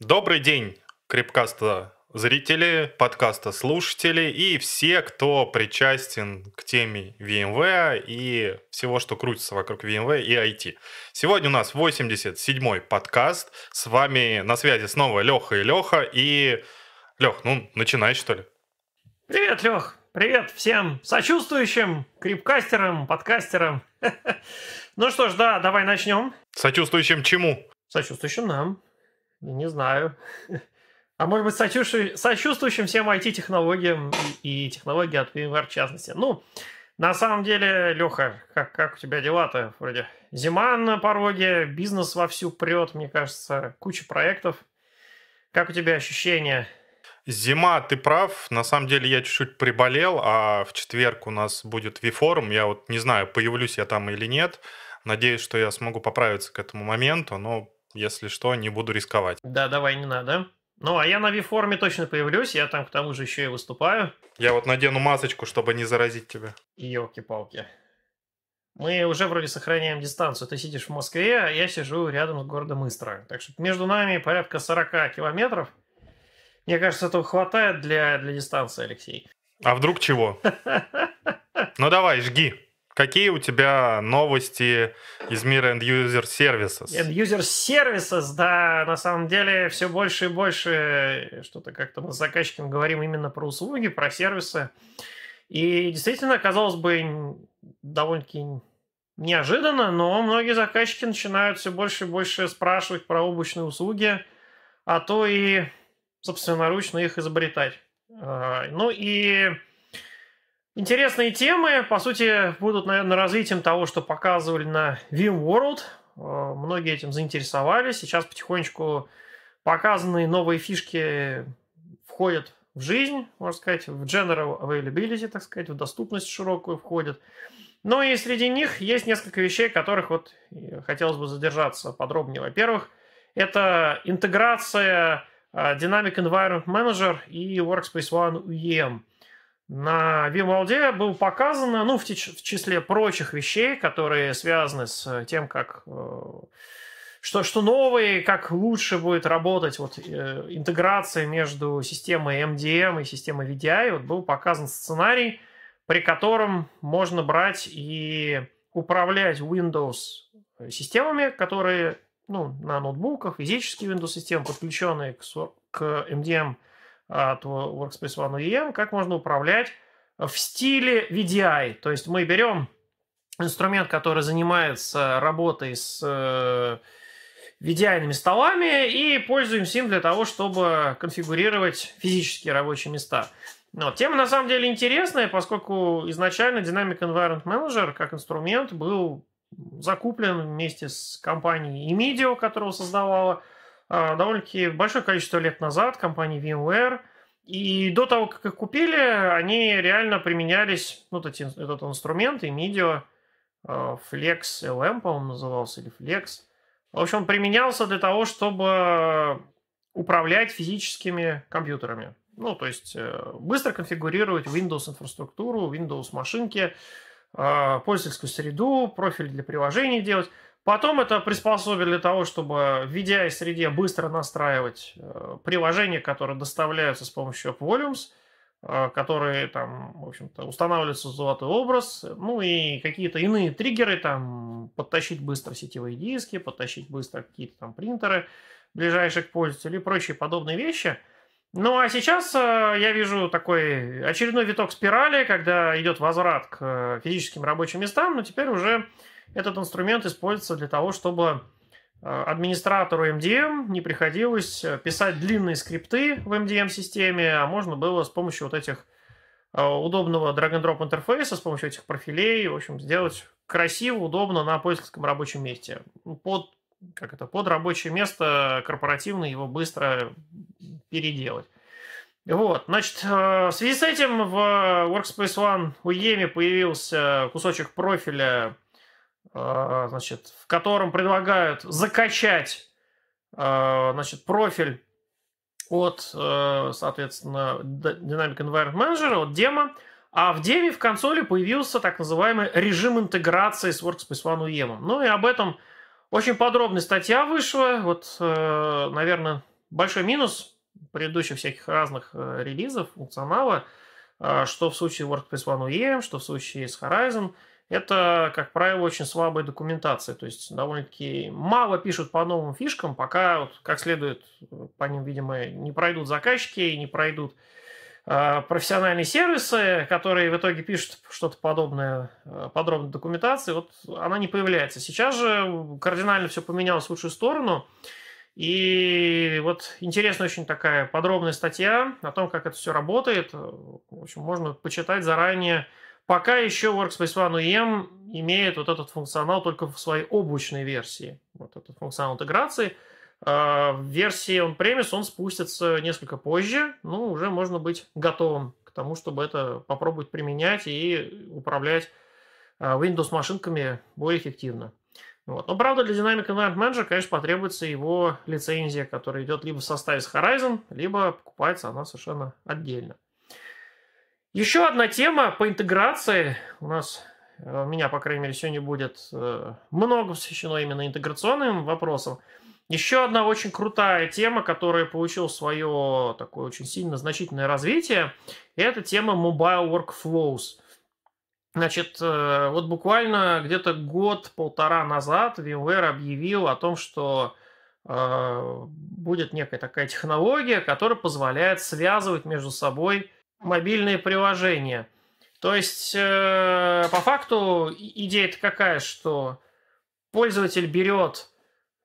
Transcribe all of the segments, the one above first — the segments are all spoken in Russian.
Добрый день, Крипкаста зрители, подкаста слушатели и все, кто причастен к теме VMware и всего, что крутится вокруг VMware и IT. Сегодня у нас 87-й подкаст. С вами на связи снова Леха и Леха. И, Лех, ну, начинай, что ли. Привет, Лех. Привет всем сочувствующим крипкастерам, подкастерам. Ну что ж, да, давай начнем. Сочувствующим чему? Сочувствующим нам. Не знаю. А может быть, сочувствующим, сочувствующим всем IT-технологиям и, и технологии от VMware в частности. Ну, на самом деле, Леха, как, как у тебя дела-то? Вроде зима на пороге, бизнес вовсю прет, мне кажется, куча проектов. Как у тебя ощущения? Зима, ты прав. На самом деле я чуть-чуть приболел, а в четверг у нас будет V-форум. Я вот не знаю, появлюсь я там или нет. Надеюсь, что я смогу поправиться к этому моменту, но если что, не буду рисковать. Да, давай, не надо. Ну, а я на V-форме точно появлюсь, я там к тому же еще и выступаю. Я вот надену масочку, чтобы не заразить тебя. Елки-палки. Мы уже вроде сохраняем дистанцию. Ты сидишь в Москве, а я сижу рядом с городом Истра. Так что между нами порядка 40 километров. Мне кажется, этого хватает для, для дистанции, Алексей. А вдруг чего? Ну давай, жги. Какие у тебя новости из мира End-User Services? End-User Services, да, на самом деле все больше и больше что-то как-то мы с заказчиком говорим именно про услуги, про сервисы. И действительно, казалось бы, довольно-таки неожиданно, но многие заказчики начинают все больше и больше спрашивать про облачные услуги, а то и собственноручно их изобретать. А, ну и Интересные темы, по сути, будут, наверное, развитием того, что показывали на VMworld. Э, многие этим заинтересовались. Сейчас потихонечку показанные новые фишки входят в жизнь, можно сказать, в general availability, так сказать, в доступность широкую входят. Но и среди них есть несколько вещей, которых вот хотелось бы задержаться подробнее. Во-первых, это интеграция э, Dynamic Environment Manager и Workspace ONE UEM – на Вимвалде было показано, ну, в, в числе прочих вещей, которые связаны с тем, как э, что, что новое, как лучше будет работать вот, э, интеграция между системой MDM и системой VDI, вот был показан сценарий, при котором можно брать и управлять Windows системами, которые ну, на ноутбуках, физические Windows системы, подключенные к, к MDM от Workspace ONE UEM, как можно управлять в стиле VDI. То есть мы берем инструмент, который занимается работой с VDI-ными столами и пользуемся им для того, чтобы конфигурировать физические рабочие места. Но тема на самом деле интересная, поскольку изначально Dynamic Environment Manager как инструмент был закуплен вместе с компанией Emidio, которую создавала довольно-таки большое количество лет назад компании VMware. И до того, как их купили, они реально применялись, ну, этот, этот инструмент, и MIDIO, а, Flex LM, по-моему, назывался, или Flex. В общем, применялся для того, чтобы управлять физическими компьютерами. Ну, то есть э, быстро конфигурировать Windows инфраструктуру, Windows машинки, а, пользовательскую среду, профиль для приложений делать. Потом это приспособили для того, чтобы в VDI-среде быстро настраивать э, приложения, которые доставляются с помощью AppVolumes, э, которые там, в общем-то, устанавливаются золотой образ, ну и какие-то иные триггеры, там, подтащить быстро сетевые диски, подтащить быстро какие-то там принтеры ближайших к пользователю и прочие подобные вещи. Ну а сейчас э, я вижу такой очередной виток спирали, когда идет возврат к физическим рабочим местам, но теперь уже этот инструмент используется для того, чтобы э, администратору MDM не приходилось э, писать длинные скрипты в MDM-системе, а можно было с помощью вот этих э, удобного drag-and-drop интерфейса, с помощью этих профилей, в общем, сделать красиво, удобно на пользовательском рабочем месте. Под, как это, под рабочее место корпоративно его быстро переделать. Вот, значит, в связи с этим в Workspace ONE UEM появился кусочек профиля значит, в котором предлагают закачать а, значит, профиль от, э, соответственно, Dynamic Environment Manager, от демо, а в деме в консоли появился так называемый режим интеграции с Workspace ONE UEM. Ну и об этом очень подробная статья вышла. Вот, э, наверное, большой минус предыдущих всяких разных э, релизов, функционала, что в случае WordPress ONE UEM, что в случае с Horizon, это, как правило, очень слабая документация. То есть довольно-таки мало пишут по новым фишкам, пока вот, как следует по ним, видимо, не пройдут заказчики и не пройдут э, профессиональные сервисы, которые в итоге пишут что-то подобное, э, подробной документации, вот она не появляется. Сейчас же кардинально все поменялось в лучшую сторону. И вот интересная очень такая подробная статья о том, как это все работает. В общем, можно почитать заранее. Пока еще Workspace ONE UEM имеет вот этот функционал только в своей облачной версии. Вот этот функционал интеграции. А, в версии on-premise он спустится несколько позже. Ну, уже можно быть готовым к тому, чтобы это попробовать применять и управлять а, Windows машинками более эффективно. Вот. Но, правда, для Dynamic Environment Manager, конечно, потребуется его лицензия, которая идет либо в составе с Horizon, либо покупается она совершенно отдельно. Еще одна тема по интеграции. У нас, э, у меня, по крайней мере, сегодня будет э, много посвящено именно интеграционным вопросам. Еще одна очень крутая тема, которая получила свое такое очень сильно значительное развитие, это тема Mobile Workflows – Значит, э, вот буквально где-то год-полтора назад VMware объявил о том, что будет некая такая технология, которая позволяет связывать между собой мобильные приложения. То есть, э, по факту, идея-то какая, что пользователь берет,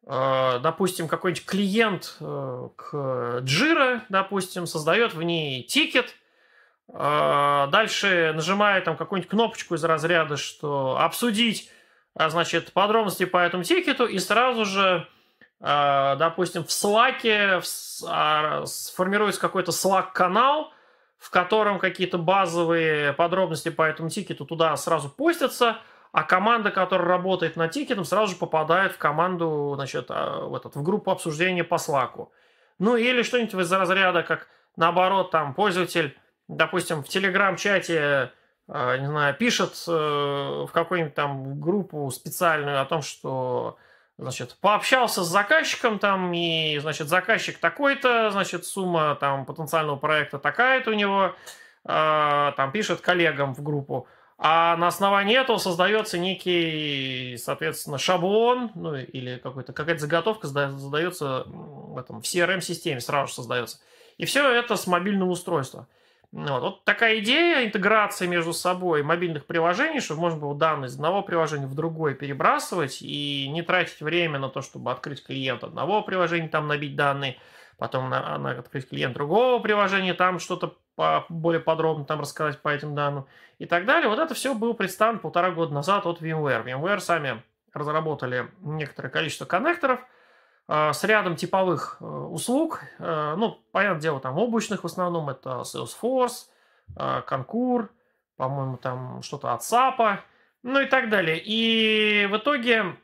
допустим, какой-нибудь клиент к Jira, допустим, создает в ней тикет – а, дальше нажимаю там какую-нибудь кнопочку из разряда, что обсудить, а, значит, подробности по этому тикету, и сразу же, а, допустим, в Slack сформируется какой-то Slack-канал, в котором какие-то базовые подробности по этому тикету туда сразу постятся, а команда, которая работает над тикетом, сразу же попадает в команду, значит, в, этот, в группу обсуждения по Slack. Ну или что-нибудь из разряда, как наоборот, там пользователь допустим, в телеграм-чате, э, не знаю, пишет э, в какую-нибудь там группу специальную о том, что значит, пообщался с заказчиком там, и, значит, заказчик такой-то, значит, сумма там потенциального проекта такая-то у него, э, там пишет коллегам в группу, а на основании этого создается некий, соответственно, шаблон, ну, или какой-то, какая-то заготовка задается в этом, в CRM-системе сразу же создается. И все это с мобильного устройства. Ну вот. вот такая идея интеграции между собой мобильных приложений, чтобы можно было данные из одного приложения в другое перебрасывать и не тратить время на то, чтобы открыть клиент одного приложения, там набить данные, потом на, на открыть клиент другого приложения, там что-то по, более подробно там рассказать по этим данным и так далее. Вот это все было представлено полтора года назад от VMware. VMware сами разработали некоторое количество коннекторов – с рядом типовых э, услуг. Э, ну, понятное дело, там облачных в основном это Salesforce, э, Concur, по-моему, там что-то от SAP, ну и так далее. И в итоге,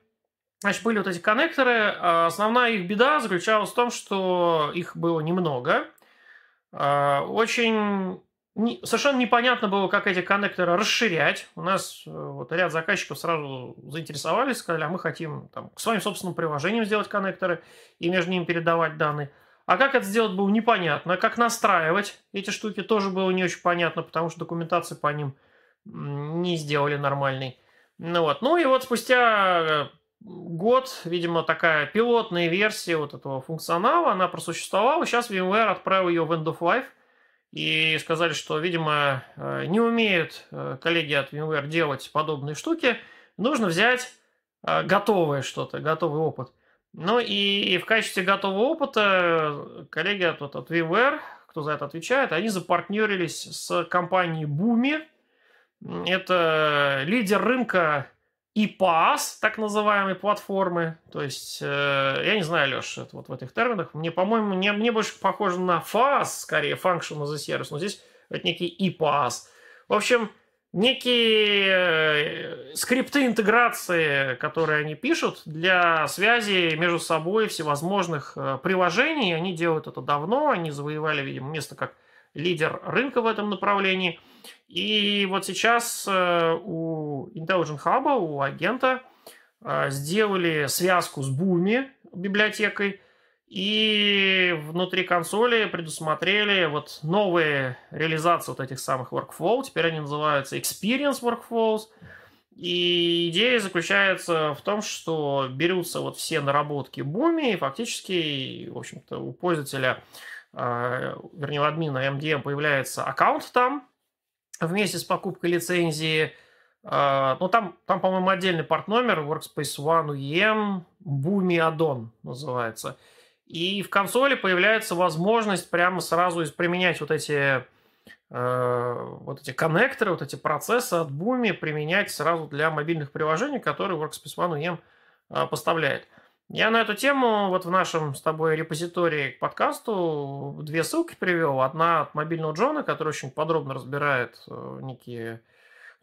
значит, были вот эти коннекторы. Основная их беда заключалась в том, что их было немного. Очень совершенно непонятно было, как эти коннекторы расширять. У нас э, вот ряд заказчиков сразу заинтересовались, сказали, а мы хотим там, к своим собственным приложениям сделать коннекторы и между ними передавать данные. А как это сделать было непонятно. Как настраивать эти штуки тоже было не очень понятно, потому что документации по ним не сделали нормальной. Ну вот. Ну и вот спустя э, год, видимо, такая пилотная версия вот этого функционала, она просуществовала. Сейчас VMware отправил ее в End of Life – и сказали, что, видимо, э, не умеют э, коллеги от VMware делать подобные штуки, нужно взять э, готовое что-то, готовый опыт. Ну и в качестве готового опыта коллеги от, от VMware, кто за это отвечает, они запартнерились с компанией Boomi. Это лидер рынка и PaaS, так называемые платформы. То есть, э, я не знаю, Леш, это вот в этих терминах. Мне, по-моему, мне, мне больше похоже на FaaS, скорее, Function as a Service, но здесь это некий и PaaS. В общем, некие э, скрипты интеграции, которые они пишут для связи между собой всевозможных э, приложений. Они делают это давно, они завоевали, видимо, место как лидер рынка в этом направлении – и вот сейчас э, у Intelligent Hub, у агента, э, сделали связку с Буми библиотекой. И внутри консоли предусмотрели вот новые реализации вот этих самых workflow. Теперь они называются Experience Workflows. И идея заключается в том, что берутся вот все наработки Буми, и фактически, в общем-то, у пользователя, вернее, у админа MDM появляется аккаунт там вместе с покупкой лицензии. Э, ну, там, там по-моему, отдельный порт-номер Workspace ONE UEM Boomi Addon называется. И в консоли появляется возможность прямо сразу применять вот эти, э, вот эти коннекторы, вот эти процессы от Boomi применять сразу для мобильных приложений, которые Workspace ONE UEM поставляет. Я на эту тему вот в нашем с тобой репозитории к подкасту две ссылки привел. Одна от мобильного Джона, который очень подробно разбирает э, некие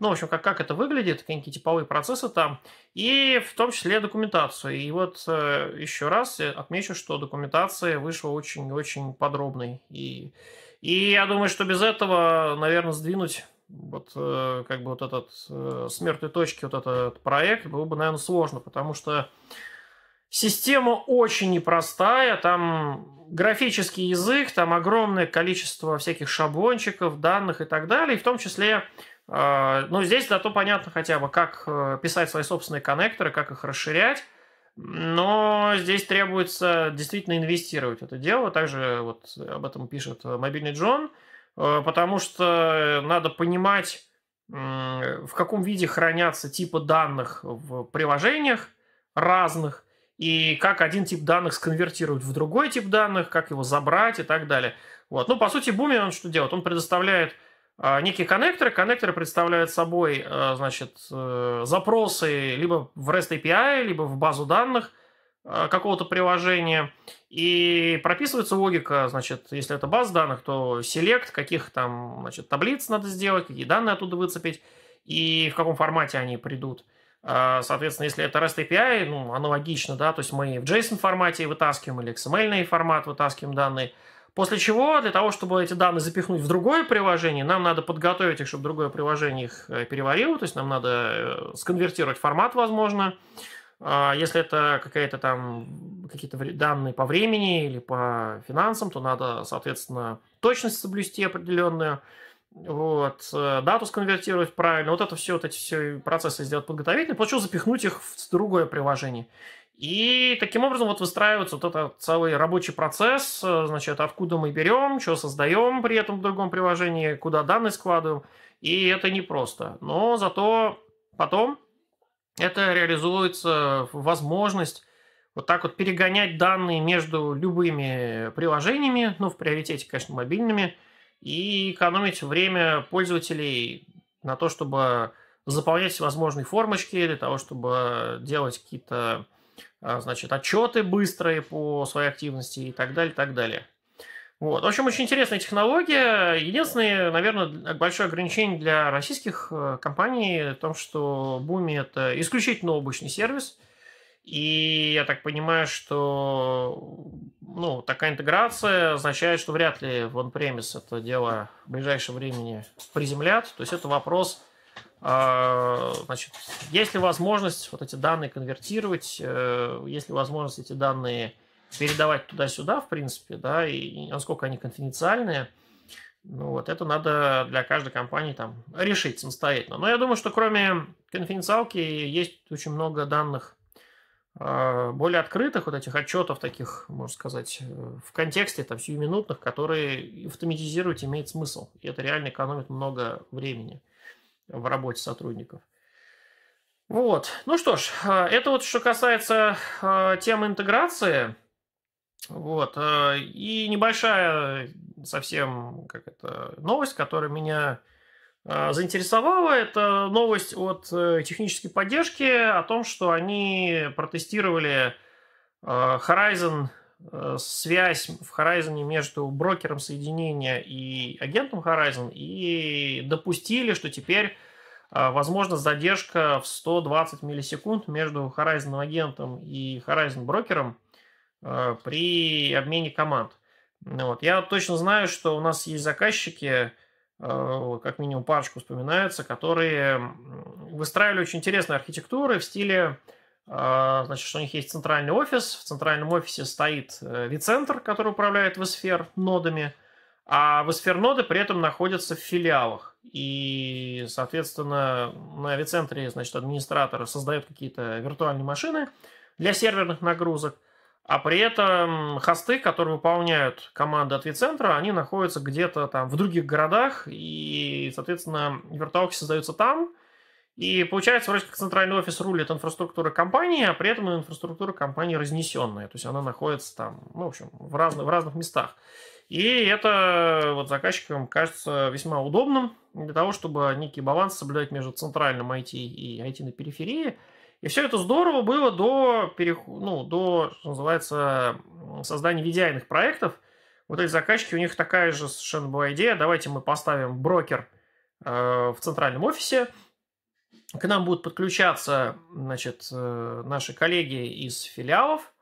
ну, в общем, как, как это выглядит, какие типовые процессы там, и в том числе документацию. И вот э, еще раз отмечу, что документация вышла очень-очень подробной. И, и я думаю, что без этого, наверное, сдвинуть вот э, как бы вот этот э, с мертвой точки вот этот проект было бы, наверное, сложно, потому что система очень непростая, там графический язык, там огромное количество всяких шаблончиков, данных и так далее, и в том числе а, ну, здесь зато понятно хотя бы, как э, писать свои собственные коннекторы, как их расширять. Но здесь требуется действительно инвестировать в это дело. Также вот об этом пишет мобильный Джон, э, потому что надо понимать, в каком виде хранятся типы данных в приложениях разных, и как один тип данных сконвертировать в другой тип данных, как его забрать и так далее. Вот. Ну, по сути, Буми он что делает? Он предоставляет а, некие коннекторы. Коннекторы представляют собой э, значит, э, запросы либо в REST API, либо в базу данных э, какого-то приложения. И прописывается логика, значит, если это база данных, то select, каких там значит, таблиц надо сделать, какие данные оттуда выцепить, и в каком формате они придут. А, соответственно, если это REST API, ну, аналогично, да, то есть мы в JSON формате вытаскиваем или XML формат вытаскиваем данные – После чего, для того, чтобы эти данные запихнуть в другое приложение, нам надо подготовить их, чтобы другое приложение их э, переварило, то есть нам надо э, сконвертировать формат, возможно. А если это какие-то там какие-то данные по времени или по финансам, то надо, соответственно, точность соблюсти определенную, вот, э, дату сконвертировать правильно, вот это все, вот эти все процессы сделать подготовительные, чего запихнуть их в другое приложение. И таким образом вот выстраивается вот этот целый рабочий процесс, э, значит, откуда мы берем, что создаем при этом в другом приложении, куда данные складываем. И это непросто. Но зато потом это реализуется возможность вот так вот перегонять данные между любыми приложениями, ну, в приоритете, конечно, мобильными, и экономить время пользователей на то, чтобы заполнять всевозможные формочки, для того, чтобы делать какие-то а, значит, отчеты быстрые по своей активности и так далее, так далее. Вот. В общем, очень интересная технология. Единственное, наверное, большое ограничение для российских э, компаний в том, что Boomi это исключительно облачный сервис. И я так понимаю, что ну, такая интеграция означает, что вряд ли в on-premise это дело в ближайшее времени приземлят. То есть это вопрос а, значит, есть ли возможность вот эти данные конвертировать, э, есть ли возможность эти данные передавать туда-сюда, в принципе, да, и насколько они конфиденциальные, ну вот это надо для каждой компании там решить самостоятельно. Но я думаю, что кроме конфиденциалки есть очень много данных более открытых, вот этих отчетов таких, можно сказать, э, в контексте там сиюминутных, которые автоматизировать имеет смысл. И это реально экономит много времени в работе сотрудников. Вот. Ну что ж, а, это вот что касается а, темы интеграции. Вот. А, и небольшая совсем как это, новость, которая меня заинтересовала. Это новость от э, технической поддержки о том, что они протестировали Horizon э, связь в Horizon между брокером соединения и агентом Horizon и допустили, что теперь а, возможно задержка в 120 миллисекунд между Horizon агентом и Horizon брокером а, при обмене команд. Вот. Я точно знаю, что у нас есть заказчики, а, как минимум парочку вспоминается, которые выстраивали очень интересные архитектуры в стиле Значит, что у них есть центральный офис. В центральном офисе стоит vCenter, который управляет vSphere нодами. А vSphere ноды при этом находятся в филиалах. И, соответственно, на vCenter, значит, администраторы создают какие-то виртуальные машины для серверных нагрузок. А при этом хосты, которые выполняют команды от vCenter, они находятся где-то там в других городах, и, соответственно, виртуалки создаются там, и получается, вроде как центральный офис рулит инфраструктура компании, а при этом инфраструктура компании разнесенная. То есть она находится там, ну, в общем, в разных, в разных местах. И это вот заказчикам кажется весьма удобным для того, чтобы некий баланс соблюдать между центральным IT и IT на периферии. И все это здорово было до, перех... ну, до что называется, создания VDI проектов. Вот эти заказчики, у них такая же совершенно была идея. Давайте мы поставим брокер э, в центральном офисе, к нам будут подключаться значит, э, наши коллеги из филиалов,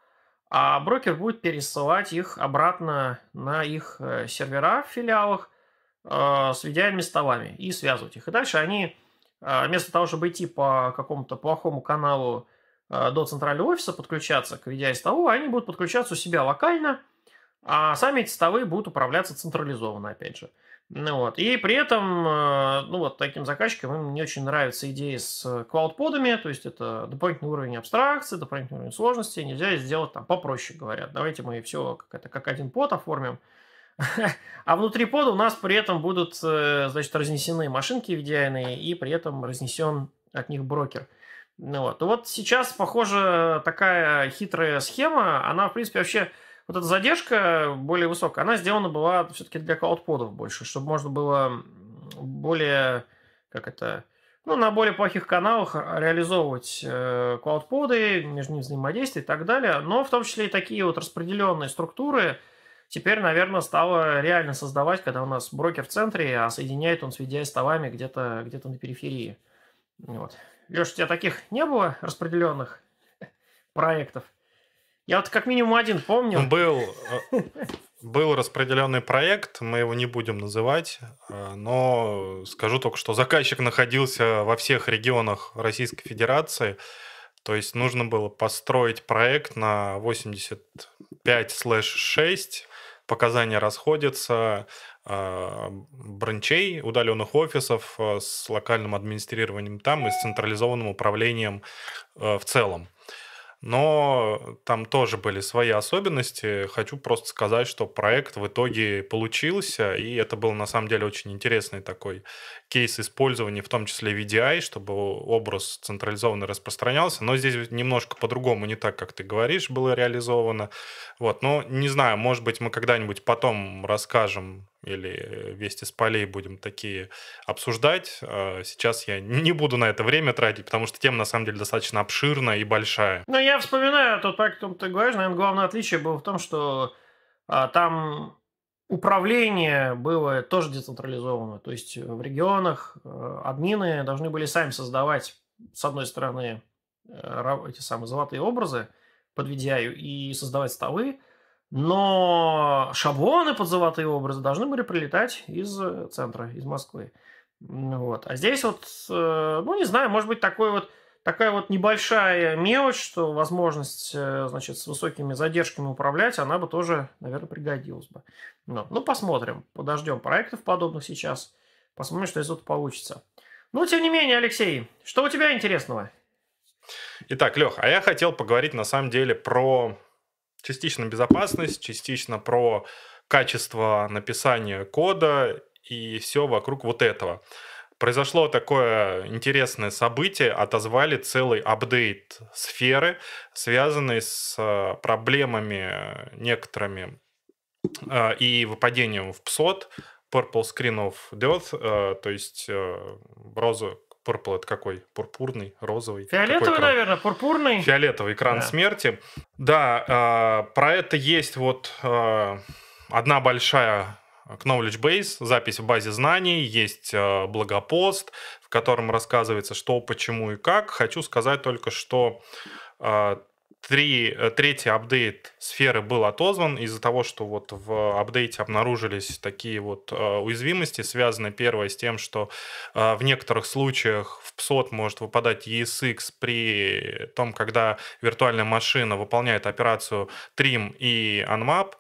а брокер будет пересылать их обратно на их э, сервера в филиалах э, с VDI столами и связывать их. И дальше они, вместо того, чтобы идти по какому-то плохому каналу до центрального офиса, подключаться к VDI столу, они будут подключаться у себя локально, а сами эти столы будут управляться централизованно, опять же. Ну вот. И при этом, э, ну вот таким заказчикам им не очень нравится идея с клаудподами, то есть это дополнительный уровень абстракции, дополнительный уровень сложности, нельзя сделать там попроще, говорят. Давайте мы все как, это, как один под оформим, а внутри пода у нас при этом будут, э, значит, разнесены машинки VDI, и при этом разнесен от них брокер. Ну вот. вот сейчас, похоже, такая хитрая схема, она, в принципе, вообще вот эта задержка более высокая, она сделана была все-таки для клаудподов больше, чтобы можно было более, как это, ну, на более плохих каналах реализовывать э, клаудподы, между ними взаимодействие и так далее. Но в том числе и такие вот распределенные структуры теперь, наверное, стало реально создавать, когда у нас брокер в центре, а соединяет он с VDI-столами где-то где на периферии. Вот. Леша, у тебя таких не было распределенных проектов? Я вот как минимум один помню. Был, был распределенный проект, мы его не будем называть, э, но скажу только, что заказчик находился во всех регионах Российской Федерации, то есть нужно было построить проект на 85/6, показания расходятся, э, бранчей, удаленных офисов с локальным администрированием там и с централизованным управлением в целом. Но там тоже были свои особенности. Хочу просто сказать, что проект в итоге получился, и это был на самом деле очень интересный такой кейс использования, в том числе VDI, чтобы образ централизованно распространялся. Но здесь немножко по-другому, не так, как ты говоришь, было реализовано. Вот, но не знаю, может быть, мы когда-нибудь потом расскажем или вместе с полей будем такие обсуждать. А сейчас я не буду на это время тратить, потому что тема на самом деле достаточно обширная и большая. Ну, я вспоминаю тот проект, о котором ты говоришь, наверное, главное отличие было в том, что а, там управление было тоже децентрализовано. То есть в регионах э, админы должны были сами создавать, с одной стороны, э, эти самые золотые образы под VDI и создавать столы, но шаблоны под золотые образы должны были прилетать из э, центра, из Москвы. Вот. А здесь вот, э, ну, не знаю, может быть, такой вот, такая вот небольшая мелочь, что возможность, э, значит, с высокими задержками управлять, она бы тоже, наверное, пригодилась бы. Ну, ну посмотрим, подождем проектов подобных сейчас, посмотрим, что из этого получится. Ну, тем не менее, Алексей, что у тебя интересного? Итак, Лех, а я хотел поговорить на самом деле про частично безопасность, частично про качество написания кода и все вокруг вот этого. Произошло такое интересное событие, отозвали целый апдейт сферы, связанный с э, проблемами некоторыми э, и выпадением в PSOT, Purple Screen of Death, э, то есть розу, Purple это какой? Пурпурный, розовый? Фиолетовый, наверное, пурпурный. Фиолетовый экран да. смерти. Да, э, про это есть вот э, одна большая knowledge base, запись в базе знаний, есть э, блогопост, в котором рассказывается, что, почему и как. Хочу сказать только, что э, три, э, третий апдейт сферы был отозван из-за того, что вот в апдейте обнаружились такие вот э, уязвимости, связанные первое с тем, что э, в некоторых случаях в PSOT может выпадать ESX при том, когда виртуальная машина выполняет операцию trim и unmap,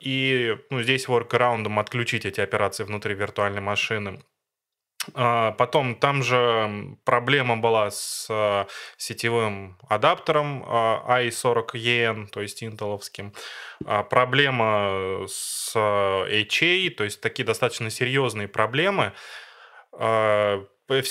и ну, здесь workaround отключить эти операции внутри виртуальной машины. А, потом там же проблема была с а, сетевым адаптером а, i40EN, то есть интеловским. Проблема с HA, то есть такие достаточно серьезные проблемы.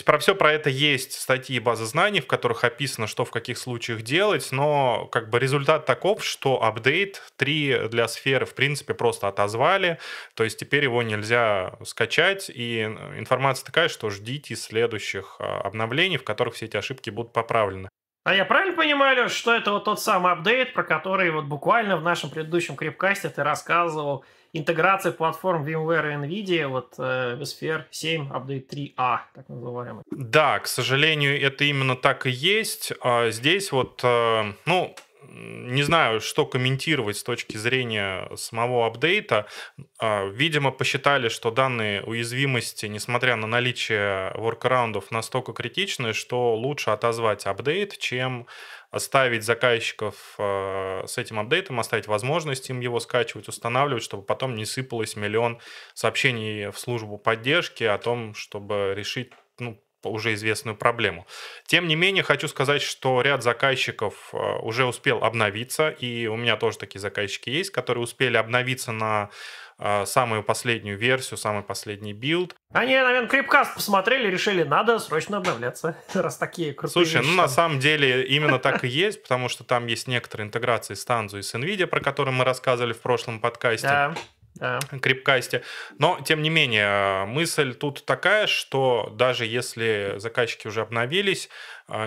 Про все про это есть статьи и базы знаний, в которых описано, что в каких случаях делать, но как бы результат таков, что апдейт 3 для сферы в принципе просто отозвали, то есть теперь его нельзя скачать, и информация такая, что ждите следующих а, обновлений, в которых все эти ошибки будут поправлены. А я правильно понимаю, что это вот тот самый апдейт, про который вот буквально в нашем предыдущем крипкасте ты рассказывал, интеграция платформ VMware и NVIDIA, вот э, Sphere 7 Update 3A, так называемый. Да, к сожалению, это именно так и есть. А здесь вот, э, ну, не знаю, что комментировать с точки зрения самого апдейта. А, видимо, посчитали, что данные уязвимости, несмотря на наличие воркараундов, настолько критичны, что лучше отозвать апдейт, чем оставить заказчиков э, с этим апдейтом, оставить возможность им его скачивать, устанавливать, чтобы потом не сыпалось миллион сообщений в службу поддержки о том, чтобы решить уже известную проблему. Тем не менее, хочу сказать, что ряд заказчиков э, уже успел обновиться, и у меня тоже такие заказчики есть, которые успели обновиться на э, самую последнюю версию, самый последний билд. Они, наверное, крипкаст посмотрели, решили, надо срочно обновляться, раз такие крутые Слушай, ну на самом деле именно так и есть, потому что там есть некоторые интеграции с Tanzu и с NVIDIA, про которые мы рассказывали в прошлом подкасте. Да да. крипкасте. Но, тем не менее, мысль тут такая, что даже если заказчики уже обновились,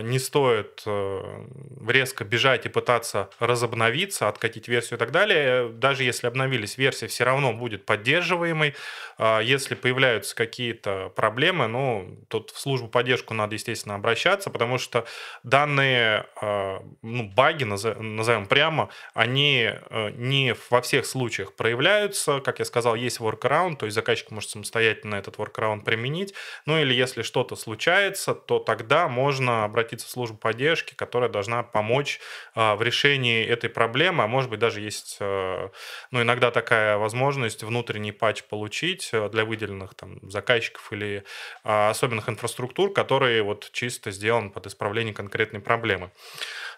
не стоит э, резко бежать и пытаться разобновиться, откатить версию и так далее. Даже если обновились, версия все равно будет поддерживаемой. А, если появляются какие-то проблемы, ну, тут в службу поддержку надо, естественно, обращаться, потому что данные а, ну, баги, назовем прямо, они э, не во всех случаях проявляются. Как я сказал, есть workaround, то есть заказчик может самостоятельно этот workaround применить. Ну или если что-то случается, то тогда можно обратиться в службу поддержки, которая должна помочь а, в решении этой проблемы, а может быть даже есть, а, ну, иногда такая возможность внутренний патч получить э, для выделенных там заказчиков или а, особенных инфраструктур, которые вот чисто сделан под исправление конкретной проблемы.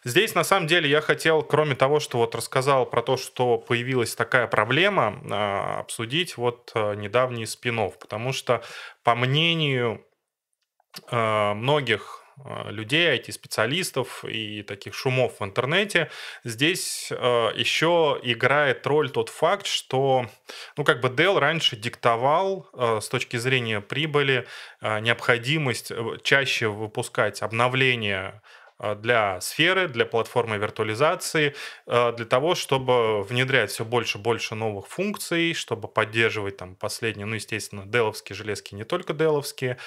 Здесь, на самом деле, я хотел, кроме того, что вот рассказал про то, что появилась такая проблема, обсудить вот э, недавний спин потому что, по мнению многих а, людей, IT-специалистов и таких шумов в интернете. Здесь э, еще играет роль тот факт, что, ну, как бы Dell раньше диктовал э, с точки зрения прибыли э, необходимость чаще выпускать обновления для сферы, для платформы виртуализации, для того, чтобы внедрять все больше и больше новых функций, чтобы поддерживать там последние, ну, естественно, деловские железки, не только деловские,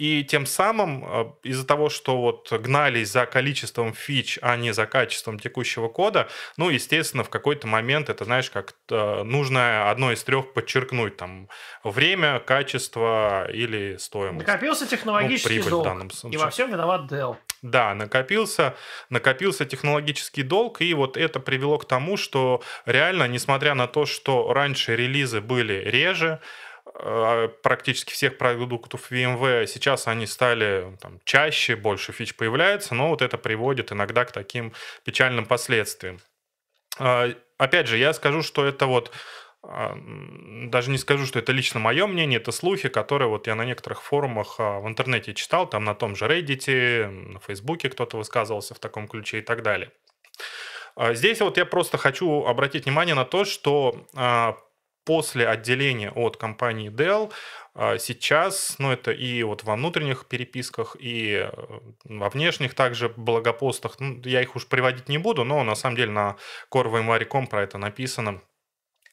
и тем самым а, из-за того, что вот гнались за количеством фич, а не за качеством текущего кода, ну, естественно, в какой-то момент это, знаешь, как нужно одно из трех подчеркнуть, там, время, качество или стоимость. Накопился ну, технологический ну, прибыль долг, в данном случае. и во всем виноват Dell. Да, накопился, накопился технологический долг, и вот это привело к тому, что реально, несмотря на то, что раньше релизы были реже, практически всех продуктов VMware. Сейчас они стали там, чаще, больше фич появляется, но вот это приводит иногда к таким печальным последствиям. А, опять же, я скажу, что это вот а, даже не скажу, что это лично мое мнение, это слухи, которые вот я на некоторых форумах в интернете читал, там на том же Reddit, на Фейсбуке кто-то высказывался в таком ключе и так далее. Здесь вот я просто хочу обратить внимание на то, что после отделения от компании Dell а, сейчас, ну это и вот во внутренних переписках, и э, во внешних также благопостах, ну, я их уж приводить не буду, но на самом деле на core про это написано,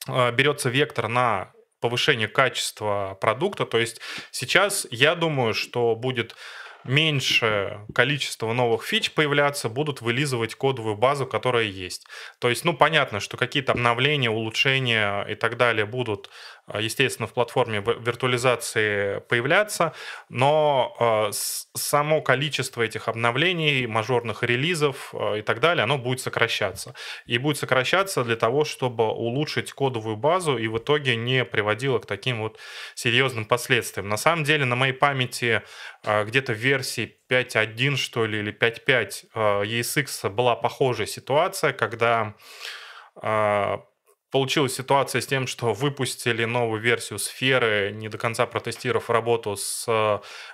а, берется вектор на повышение качества продукта. То есть сейчас я думаю, что будет меньше количество новых фич появляться, будут вылизывать кодовую базу, которая есть. То есть, ну, понятно, что какие-то обновления, улучшения и так далее будут естественно, в платформе виртуализации появляться, но а, само количество этих обновлений, мажорных релизов а, и так далее, оно будет сокращаться. И будет сокращаться для того, чтобы улучшить кодовую базу и в итоге не приводило к таким вот серьезным последствиям. На самом деле, на моей памяти где-то в версии 5.1, что ли, или 5.5 ESX была похожая ситуация, когда получилась ситуация с тем, что выпустили новую версию сферы, не до конца протестировав работу с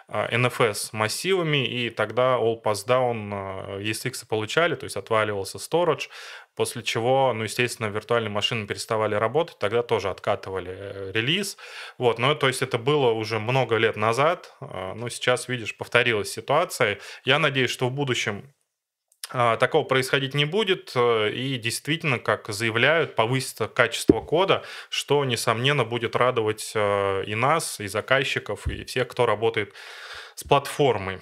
NFS а, массивами, и тогда all pass down ESX получали, то есть отваливался storage, после чего, ну, естественно, виртуальные машины переставали работать, тогда тоже откатывали э, релиз. Вот, ну, то есть это было уже много лет назад, но сейчас, видишь, повторилась ситуация. Я надеюсь, что в будущем такого происходить не будет, э, и действительно, как заявляют, повысится качество кода, что, несомненно, будет радовать э, и нас, и заказчиков, и всех, кто работает с платформой.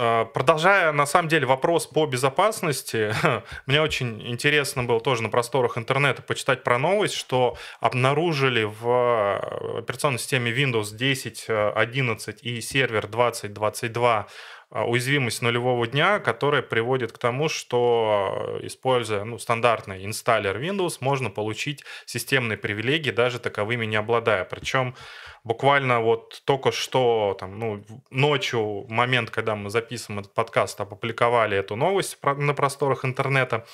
А, продолжая, на самом деле, вопрос по безопасности, мне очень интересно было тоже на просторах интернета почитать про новость, что обнаружили в э, операционной системе Windows 10, 11 и сервер 2022 а, уязвимость нулевого дня, которая приводит к тому, что, используя ну, стандартный инсталлер Windows, можно получить системные привилегии, даже таковыми не обладая. Причем буквально вот только что, там, ну, ночью, момент, когда мы записываем этот подкаст, опубликовали эту новость на просторах интернета.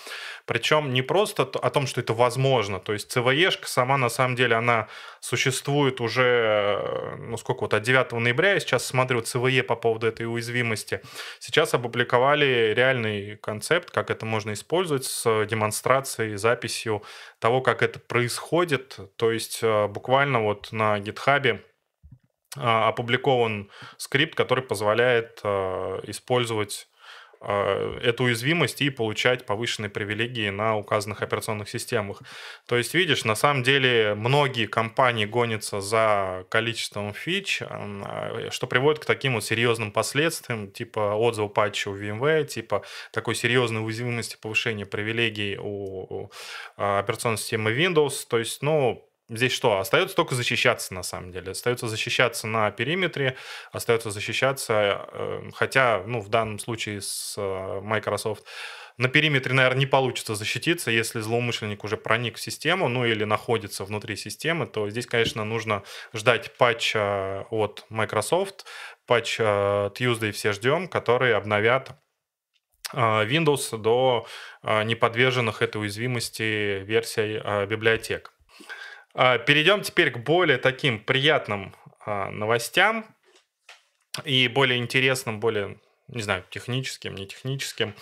Причем не просто о том, что это возможно. То есть CVE сама, на самом деле, она существует уже, ну, сколько вот, от 9 ноября. Я сейчас смотрю CVE по поводу этой уязвимости. Сейчас опубликовали реальный концепт, как это можно использовать с демонстрацией, записью того, как это происходит. То есть э, буквально вот на GitHub а, опубликован скрипт, который позволяет э, использовать э, эту уязвимость и получать повышенные привилегии на указанных операционных системах. То есть, видишь, на самом деле многие компании гонятся за количеством фич, а, что приводит к таким вот серьезным последствиям, типа отзыва патча у VMware, типа такой серьезной уязвимости повышения привилегий у а, операционной системы Windows. То есть, ну, Здесь что? Остается только защищаться, на самом деле. Остается защищаться на периметре, остается защищаться, э, хотя, ну, в данном случае с э, Microsoft на периметре, наверное, не получится защититься, если злоумышленник уже проник в систему, ну или находится внутри системы, то здесь, конечно, нужно ждать патча от Microsoft, патч э, Tuesday все ждем, которые обновят Windows до неподверженных этой уязвимости версий библиотек. А, перейдем теперь к более таким приятным а, новостям и более интересным, более, не знаю, техническим, не техническим.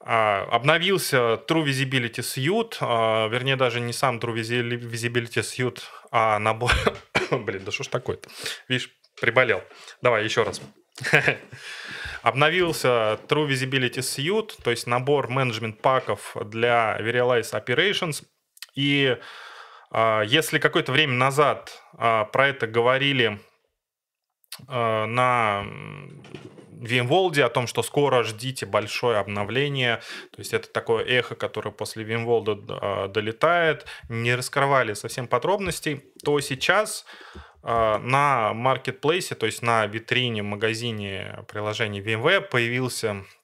А, обновился True Visibility Suite, вернее, даже не сам True Visibility Suite, а набор... Блин, да что ж такое-то? Видишь, приболел. Давай еще раз. Обновился True Visibility Suite, то есть набор менеджмент паков для Verialize Operations. И если какое-то время назад а, про это говорили а, на VMworld о том, что скоро ждите большое обновление. То есть это такое эхо, которое после VMworld долетает. Не раскрывали совсем подробностей. То сейчас на маркетплейсе, то есть на витрине, магазине приложений VMware появился а,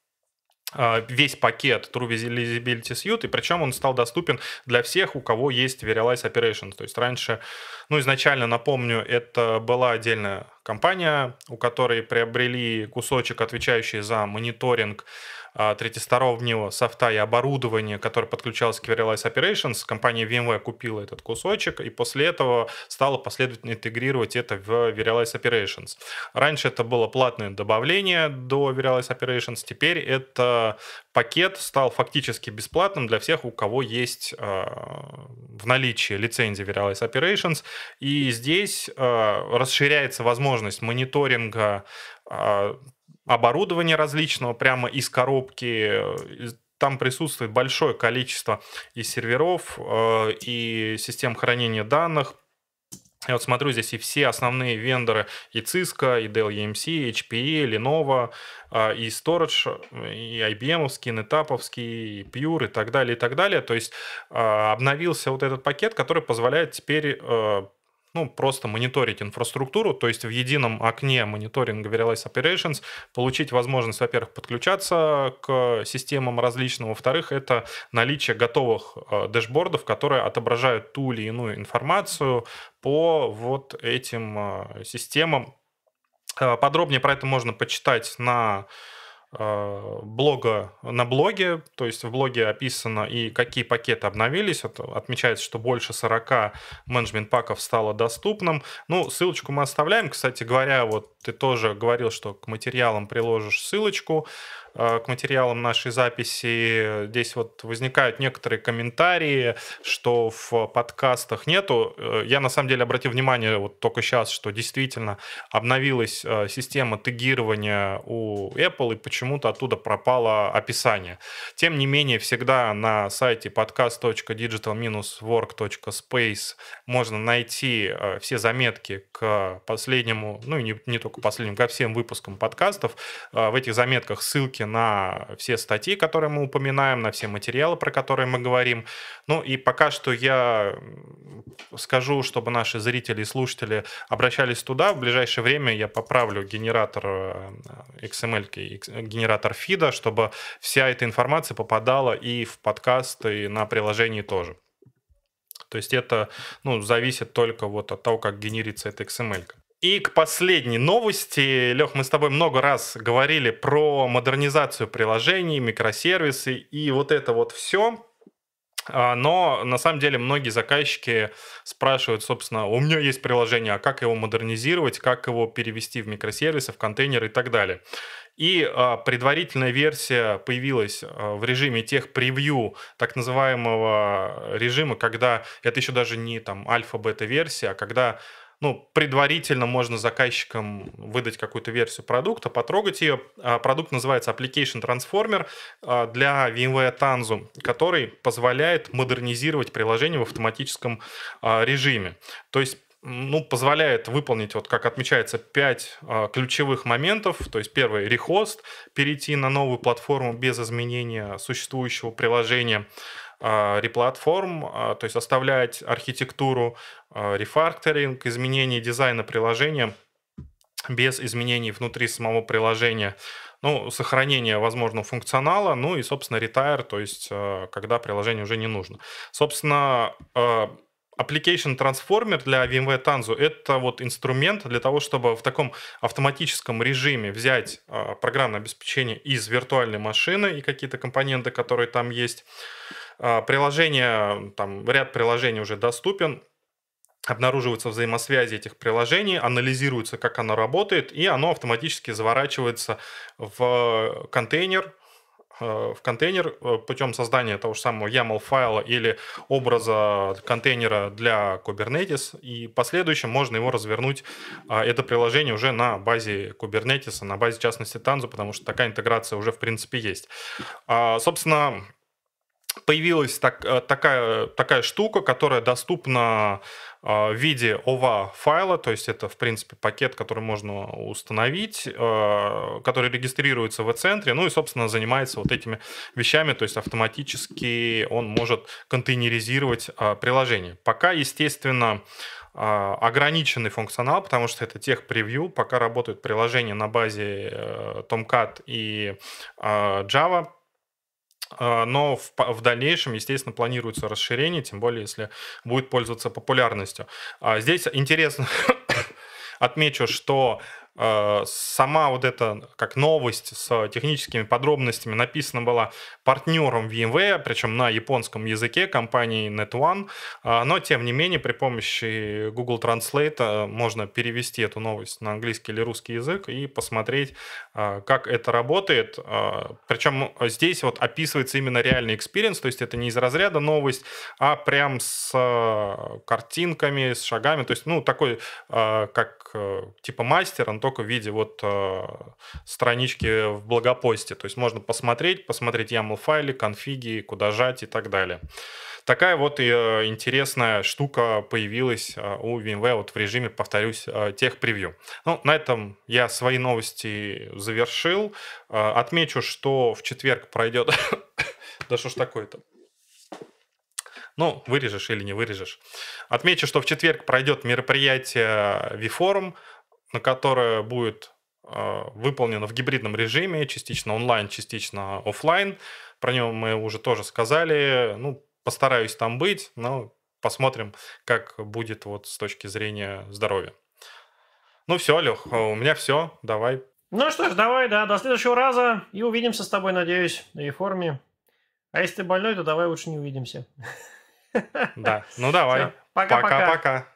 весь пакет True Visibility Suite, и причем он стал доступен для всех, у кого есть Verialize Operations. То есть раньше, ну, изначально, напомню, это была отдельная компания, у которой приобрели кусочек, отвечающий за мониторинг а, третьестороннего софта и оборудования, которое подключалось к Verialize Operations, компания VMware купила этот кусочек и после этого стала последовательно интегрировать это в Verialize Operations. Раньше это было платное добавление до Verialize Operations, теперь это пакет стал фактически бесплатным для всех, у кого есть э, в наличии лицензия Verialize Operations. И здесь э, расширяется возможность мониторинга э, оборудования различного прямо из коробки. Там присутствует большое количество и серверов, и систем хранения данных, Я вот смотрю здесь и все основные вендоры, и Cisco, и Dell EMC, HPE, Lenovo, а, и Storage, и IBM, и NetApp, и Pure, и так далее, и так далее. То есть а, обновился вот этот пакет, который позволяет теперь а, ну, просто мониторить инфраструктуру, то есть в едином окне мониторинга Verialize Operations получить возможность, во-первых, подключаться к системам различным, во-вторых, это наличие готовых э, дэшбордов, которые отображают ту или иную информацию по вот этим э, системам. Э, подробнее про это можно почитать на блога на блоге, то есть в блоге описано и какие пакеты обновились. Вот отмечается, что больше 40 менеджмент-паков стало доступным. Ну, ссылочку мы оставляем. Кстати говоря, вот ты тоже говорил, что к материалам приложишь ссылочку. Э, к материалам нашей записи. Здесь вот возникают некоторые комментарии, что в подкастах нету. Э, я на самом деле обратил внимание вот только сейчас, что действительно обновилась э, система тегирования у Apple, и почему-то оттуда пропало описание. Тем не менее, всегда на сайте podcast.digital-work.space можно найти все заметки к последнему, ну и не, не только последним, ко всем выпускам подкастов. В этих заметках ссылки ссылки на все статьи, которые мы упоминаем, на все материалы, про которые мы говорим. Ну и пока что я скажу, чтобы наши зрители и слушатели обращались туда. В ближайшее время я поправлю генератор э, XML, генератор фида, чтобы вся эта информация попадала и в подкаст, и на приложении тоже. То есть это ну, зависит только вот от того, как генерится эта XML. -ка. И к последней новости. Лех, мы с тобой много раз говорили про модернизацию приложений, микросервисы и вот это вот все. А, но на самом деле многие заказчики спрашивают, собственно, у меня есть приложение, а как его модернизировать, как его перевести в микросервисы, в контейнеры и так далее. И а, предварительная версия появилась а, в режиме тех превью, так называемого режима, когда это еще даже не там альфа-бета-версия, а когда ну, предварительно можно заказчикам выдать какую-то версию продукта, потрогать ее. А, продукт называется Application Transformer а, для VMware Tanzu, который позволяет модернизировать приложение в автоматическом а, режиме. То есть ну, позволяет выполнить, вот как отмечается, 5 а, ключевых моментов. То есть первый – рехост, перейти на новую платформу без изменения существующего приложения. А, реплатформ, а, то есть оставлять архитектуру, а, рефакторинг, изменение дизайна приложения без изменений внутри самого приложения, ну, сохранение возможного функционала, ну и, собственно, ретайр, то есть когда приложение уже не нужно. Собственно, Application Transformer для VMware Tanzu — это вот инструмент для того, чтобы в таком автоматическом режиме взять программное обеспечение из виртуальной машины и какие-то компоненты, которые там есть, приложение, там ряд приложений уже доступен, обнаруживаются взаимосвязи этих приложений, анализируется, как оно работает, и оно автоматически заворачивается в контейнер, э, в контейнер э, путем создания того же самого YAML файла или образа контейнера для Kubernetes, и в последующем можно его развернуть, а, это приложение уже на базе Kubernetes, на базе, в частности, Tanzu, потому что такая интеграция уже, в принципе, есть. А, собственно, появилась так, э, такая, такая штука, которая доступна а, в виде OVA файла, то есть это, в принципе, пакет, который можно установить, э, который регистрируется в центре, ну и, собственно, занимается вот этими вещами, то есть автоматически он может контейнеризировать приложение. Пока, естественно, ограниченный функционал, потому что это тех превью, пока работают приложения на базе э, Tomcat и Java, но в, в дальнейшем, естественно, планируется расширение, тем более, если будет пользоваться популярностью. А здесь интересно отмечу, что сама вот эта как новость с техническими подробностями написана была партнером VMware, причем на японском языке компании NetOne, э, но тем не менее при помощи Google Translate э, можно перевести эту новость на английский или русский язык и посмотреть, как это работает. Причем здесь вот описывается именно реальный experience, то есть это не из разряда новость, а прям с картинками, с шагами, то есть ну такой как типа мастер, только в виде вот э, странички в блогпосте. То есть можно посмотреть, посмотреть YAML файлы, конфиги, куда жать и так далее. Такая вот и э, интересная штука появилась э, у VMware вот в режиме, повторюсь, э, tech preview. Ну, на этом я свои новости завершил. Отмечу, что в четверг пройдет... да что ж такое-то? Ну, вырежешь или не вырежешь. Отмечу, что в четверг пройдет мероприятие VForum, на которое будет э, выполнено в гибридном режиме, частично онлайн, частично офлайн. Про него мы уже тоже сказали. Ну, постараюсь там быть, но посмотрим, как будет вот с точки зрения здоровья. Ну все, Лех, у меня все. Давай. Ну что ж, давай, да, до следующего раза. И увидимся с тобой, надеюсь, на реформе. А если ты больной, то давай лучше не увидимся. Да, ну давай. Пока-пока.